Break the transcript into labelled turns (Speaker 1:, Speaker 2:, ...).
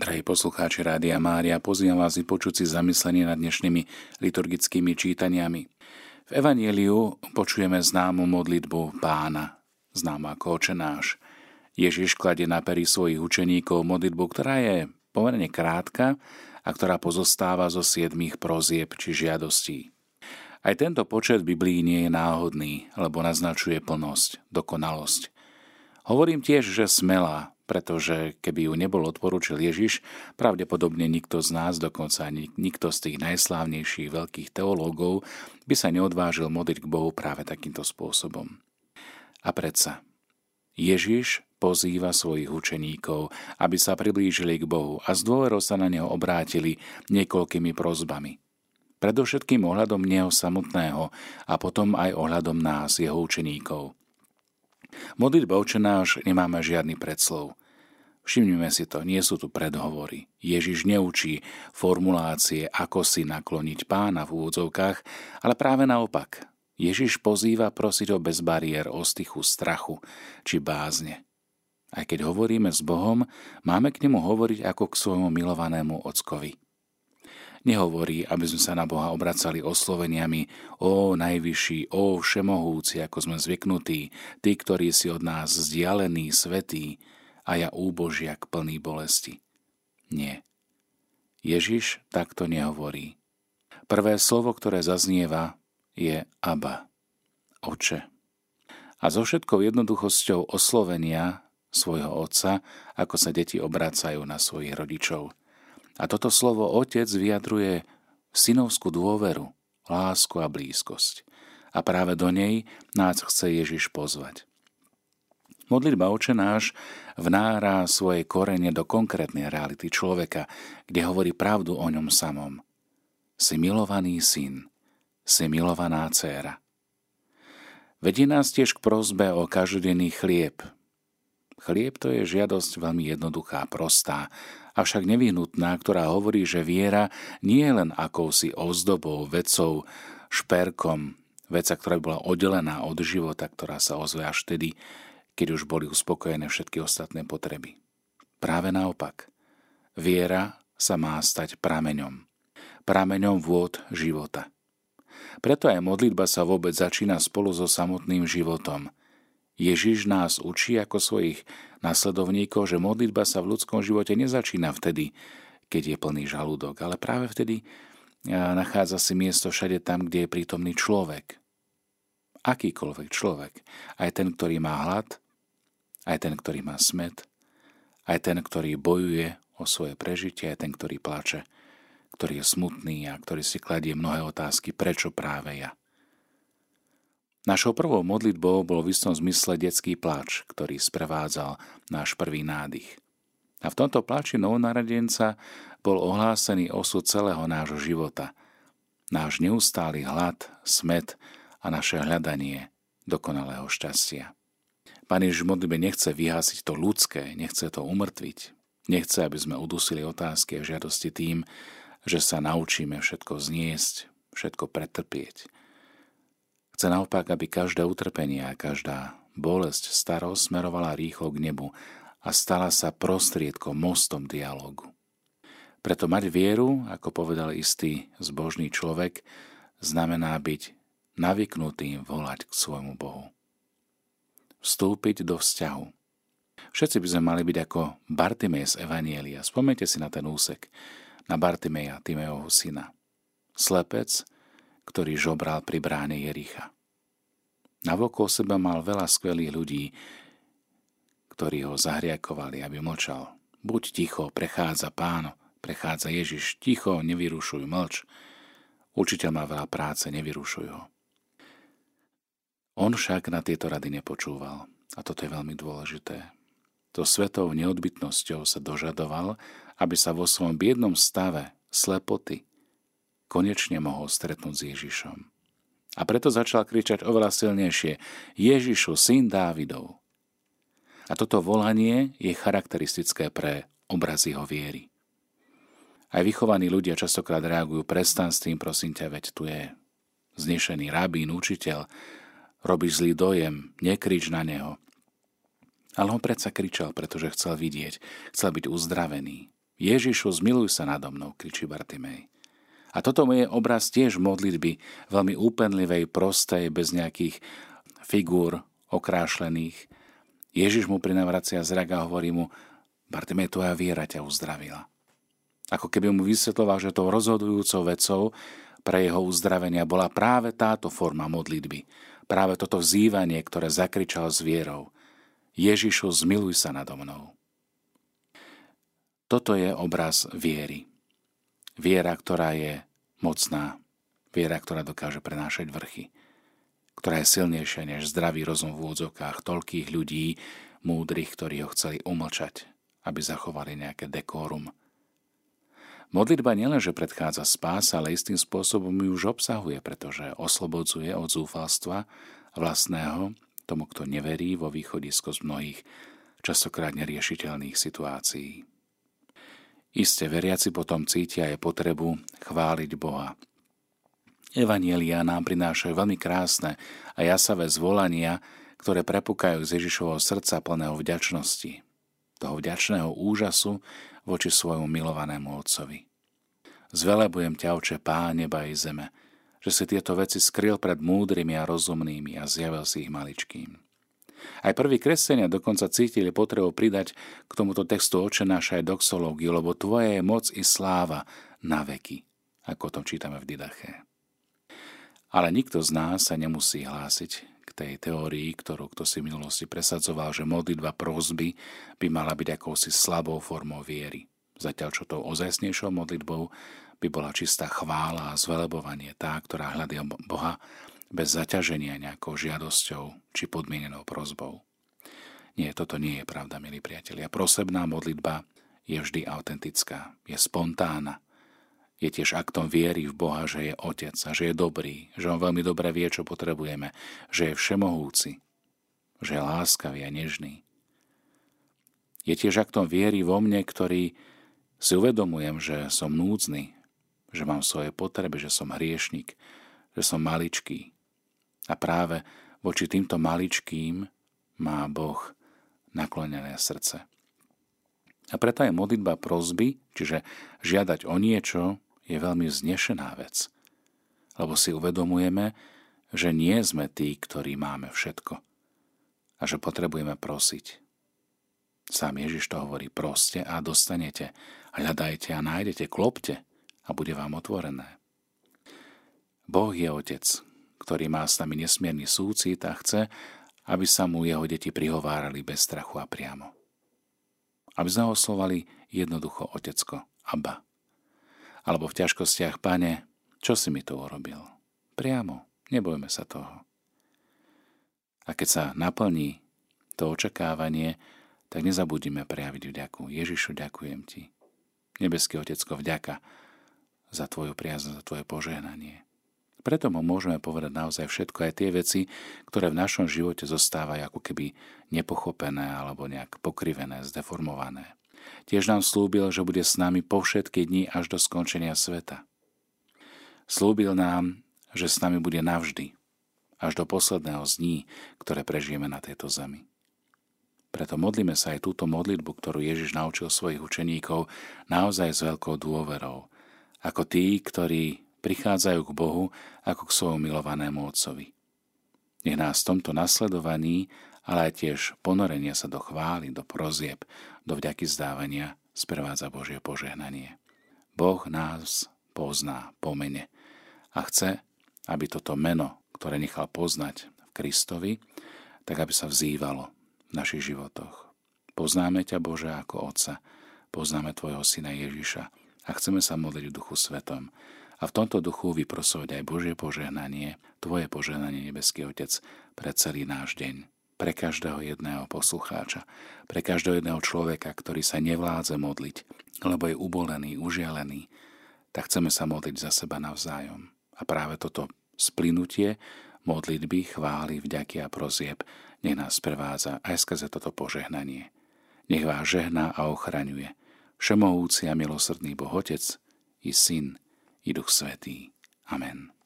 Speaker 1: Drahí poslucháči Rádia Mária, pozývam vás vypočuť si zamyslenie nad dnešnými liturgickými čítaniami. V Evanieliu počujeme známu modlitbu pána, známu ako očenáš. Ježiš kladie na pery svojich učeníkov modlitbu, ktorá je pomerne krátka a ktorá pozostáva zo siedmých prozieb či žiadostí. Aj tento počet Biblii nie je náhodný, lebo naznačuje plnosť, dokonalosť. Hovorím tiež, že smelá, pretože keby ju nebol odporúčil Ježiš, pravdepodobne nikto z nás, dokonca ani nikto z tých najslávnejších veľkých teológov, by sa neodvážil modliť k Bohu práve takýmto spôsobom. A predsa, Ježiš pozýva svojich učeníkov, aby sa priblížili k Bohu a z dôverou sa na Neho obrátili niekoľkými prozbami. Predovšetkým ohľadom Neho samotného a potom aj ohľadom nás, Jeho učeníkov – Modlitba očenáš nemáme žiadny predslov. Všimnime si to, nie sú tu predhovory. Ježiš neučí formulácie, ako si nakloniť pána v úvodzovkách, ale práve naopak. Ježiš pozýva prosiť o bez bariér, o stychu strachu či bázne. Aj keď hovoríme s Bohom, máme k nemu hovoriť ako k svojmu milovanému ockovi. Nehovorí, aby sme sa na Boha obracali osloveniami o najvyšší, o všemohúci, ako sme zvyknutí, tí, ktorí si od nás vzdialení, svetí, a ja úbožiak plný bolesti. Nie. Ježiš takto nehovorí. Prvé slovo, ktoré zaznieva, je Aba, Oče. A so všetkou jednoduchosťou oslovenia svojho otca, ako sa deti obracajú na svojich rodičov. A toto slovo otec vyjadruje synovskú dôveru, lásku a blízkosť. A práve do nej nás chce Ježiš pozvať. Modlitba oče náš vnára svoje korene do konkrétnej reality človeka, kde hovorí pravdu o ňom samom. Si milovaný syn, si milovaná dcéra. Vedie nás tiež k prozbe o každodenný chlieb. Chlieb to je žiadosť veľmi jednoduchá, prostá, avšak nevyhnutná, ktorá hovorí, že viera nie je len akousi ozdobou, vecou, šperkom, veca, ktorá bola oddelená od života, ktorá sa ozve až vtedy, keď už boli uspokojené všetky ostatné potreby. Práve naopak. Viera sa má stať prameňom. Prameňom vôd života. Preto aj modlitba sa vôbec začína spolu so samotným životom. Ježiš nás učí ako svojich nasledovníkov, že modlitba sa v ľudskom živote nezačína vtedy, keď je plný žalúdok, ale práve vtedy nachádza si miesto všade tam, kde je prítomný človek. Akýkoľvek človek, aj ten, ktorý má hlad, aj ten, ktorý má smet, aj ten, ktorý bojuje o svoje prežitie, aj ten, ktorý plače, ktorý je smutný a ktorý si kladie mnohé otázky, prečo práve ja. Našou prvou modlitbou bol v istom zmysle detský plač, ktorý sprevádzal náš prvý nádych. A v tomto plači novonaradenca bol ohlásený osud celého nášho života, náš neustály hlad, smet a naše hľadanie dokonalého šťastia. Pán Ježiš modlitbe nechce vyhásiť to ľudské, nechce to umrtviť. Nechce, aby sme udusili otázky a žiadosti tým, že sa naučíme všetko zniesť, všetko pretrpieť. Chce naopak, aby každé utrpenie a každá bolesť starosť smerovala rýchlo k nebu a stala sa prostriedkom, mostom dialogu. Preto mať vieru, ako povedal istý zbožný človek, znamená byť navyknutým volať k svojmu Bohu vstúpiť do vzťahu. Všetci by sme mali byť ako Bartimej z Evanielia. Spomente si na ten úsek, na Bartimeja, Timeovho syna. Slepec, ktorý žobral pri bráne Jericha. Navokol seba mal veľa skvelých ľudí, ktorí ho zahriakovali, aby mlčal. Buď ticho, prechádza pán, prechádza Ježiš, ticho, nevyrušuj, mlč. Učiteľ má veľa práce, nevyrušuj ho. On však na tieto rady nepočúval. A toto je veľmi dôležité. To svetou neodbytnosťou sa dožadoval, aby sa vo svojom biednom stave slepoty konečne mohol stretnúť s Ježišom. A preto začal kričať oveľa silnejšie Ježišu, syn Dávidov. A toto volanie je charakteristické pre obraz jeho viery. Aj vychovaní ľudia častokrát reagujú, prestan s tým, prosím ťa, veď tu je znešený rabín, učiteľ, Robíš zlý dojem, nekrič na neho. Ale on predsa kričal, pretože chcel vidieť, chcel byť uzdravený. Ježišu, zmiluj sa nado mnou, kričí Bartimej. A toto je obraz tiež modlitby, veľmi úpenlivej, prostej, bez nejakých figúr okrášlených. Ježiš mu prinavracia zrak a hovorí mu, Bartimej, tvoja viera ťa uzdravila. Ako keby mu vysvetloval, že tou rozhodujúcou vecou pre jeho uzdravenia bola práve táto forma modlitby. Práve toto vzývanie, ktoré zakričal s vierou. Ježišu, zmiluj sa nado mnou. Toto je obraz viery. Viera, ktorá je mocná. Viera, ktorá dokáže prenášať vrchy. Ktorá je silnejšia než zdravý rozum v úvodzovkách toľkých ľudí, múdrych, ktorí ho chceli umlčať, aby zachovali nejaké dekórum. Modlitba nielenže predchádza spás, ale istým spôsobom ju už obsahuje, pretože oslobodzuje od zúfalstva vlastného tomu, kto neverí vo východisko z mnohých častokrát neriešiteľných situácií. Isté veriaci potom cítia aj potrebu chváliť Boha. Evanielia nám prinášajú veľmi krásne a jasavé zvolania, ktoré prepúkajú z Ježišovho srdca plného vďačnosti, toho vďačného úžasu voči svojmu milovanému Otcovi. Zvelebujem ťa, oče, Pán neba i zeme, že si tieto veci skryl pred múdrymi a rozumnými a zjavil si ich maličkým. Aj prví kresťania dokonca cítili potrebu pridať k tomuto textu oče náš aj doxológiu, lebo tvoje je moc i sláva na veky, ako tom čítame v Didaché. Ale nikto z nás sa nemusí hlásiť k tej teórii, ktorú kto si v minulosti presadzoval, že modlitba prosby by mala byť akousi slabou formou viery. Zatiaľ čo tou ozajstnejšou modlitbou by bola čistá chvála a zvelebovanie tá, ktorá hľadí Boha bez zaťaženia nejakou žiadosťou či podmienenou prozbou. Nie, toto nie je pravda, milí priatelia. Prosebná modlitba je vždy autentická, je spontánna. Je tiež aktom viery v Boha, že je Otec a že je dobrý, že On veľmi dobre vie, čo potrebujeme, že je všemohúci, že je láskavý a nežný. Je tiež aktom viery vo mne, ktorý si uvedomujem, že som núdzny, že mám svoje potreby, že som hriešnik, že som maličký, a práve voči týmto maličkým má Boh naklonené srdce. A preto je modlitba prozby, čiže žiadať o niečo, je veľmi znešená vec. Lebo si uvedomujeme, že nie sme tí, ktorí máme všetko. A že potrebujeme prosiť. Sám Ježiš to hovorí, proste a dostanete. Hľadajte a nájdete, klopte a bude vám otvorené. Boh je Otec, ktorý má s nami nesmierny súcit a chce, aby sa mu jeho deti prihovárali bez strachu a priamo. Aby sme oslovali jednoducho otecko, Abba. Alebo v ťažkostiach, pane, čo si mi to urobil? Priamo, nebojme sa toho. A keď sa naplní to očakávanie, tak nezabudíme prejaviť vďaku. Ježišu, ďakujem ti. Nebeský Otecko, vďaka za tvoju priazň, za tvoje požehnanie. Preto mu môžeme povedať naozaj všetko, aj tie veci, ktoré v našom živote zostávajú ako keby nepochopené alebo nejak pokrivené, zdeformované. Tiež nám slúbil, že bude s nami po všetky dni až do skončenia sveta. Slúbil nám, že s nami bude navždy, až do posledného z dní, ktoré prežijeme na tejto zemi. Preto modlíme sa aj túto modlitbu, ktorú Ježiš naučil svojich učeníkov, naozaj s veľkou dôverou, ako tí, ktorí prichádzajú k Bohu ako k svojmu milovanému Otcovi. Nech nás v tomto nasledovaní, ale aj tiež ponorenie sa do chvály, do prozieb, do vďaky zdávania sprevádza Božie požehnanie. Boh nás pozná po mene a chce, aby toto meno, ktoré nechal poznať v Kristovi, tak aby sa vzývalo v našich životoch. Poznáme ťa, Bože, ako Otca, poznáme Tvojho Syna Ježiša a chceme sa modliť v Duchu Svetom, a v tomto duchu vyprosovať aj Božie požehnanie, Tvoje požehnanie, Nebeský Otec, pre celý náš deň, pre každého jedného poslucháča, pre každého jedného človeka, ktorý sa nevládze modliť, lebo je ubolený, užialený, tak chceme sa modliť za seba navzájom. A práve toto splynutie modlitby, chvály, vďaky a prozieb nech nás prevádza aj skrze toto požehnanie. Nech vás žehná a ochraňuje. Všemohúci a milosrdný Boh Otec i Syn, i Duch Svetý. Amen.